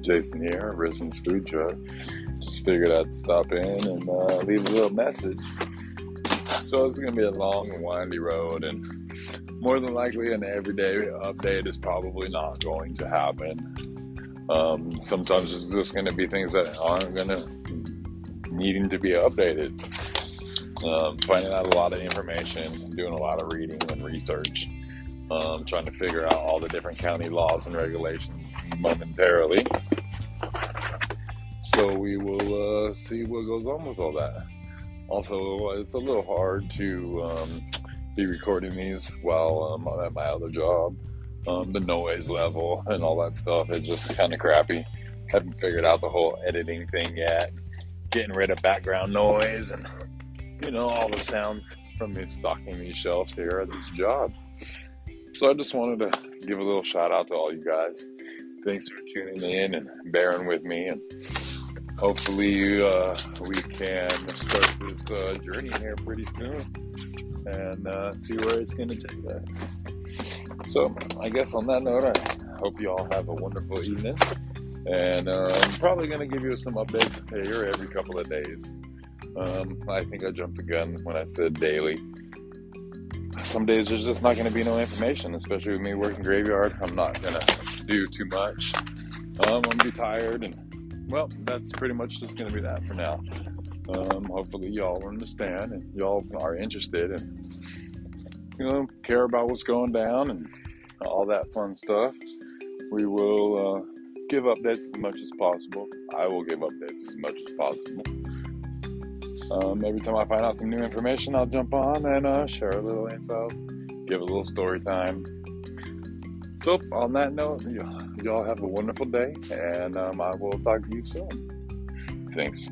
Jason here, Risen's Food Truck. Just figured I'd stop in and uh, leave a little message. So it's going to be a long and windy road, and more than likely, an everyday update is probably not going to happen. Um, sometimes it's just going to be things that aren't going to needing to be updated. Um, finding out a lot of information, doing a lot of reading and research um, trying to figure out all the different county laws and regulations momentarily. So we will uh, see what goes on with all that. Also, it's a little hard to um, be recording these while I'm at my other job. Um, the noise level and all that stuff is just kind of crappy. Haven't figured out the whole editing thing yet. Getting rid of background noise and you know all the sounds from me stocking these shelves here at this job. So I just wanted to give a little shout out to all you guys. Thanks for tuning in and bearing with me, and hopefully uh, we can start this uh, journey here pretty soon and uh, see where it's going to take us. So I guess on that note, I hope you all have a wonderful evening, and uh, I'm probably going to give you some updates here every couple of days. Um, I think I jumped the gun when I said daily some days there's just not going to be no information, especially with me working graveyard. I'm not going to do too much. Um, I'm going to be tired, and well, that's pretty much just going to be that for now. Um, hopefully, y'all understand and y'all are interested and you know care about what's going down and all that fun stuff. We will uh, give updates as much as possible. I will give updates as much as possible. Um, every time I find out some new information, I'll jump on and uh, share a little info, give a little story time. So, on that note, y'all have a wonderful day, and um, I will talk to you soon. Thanks.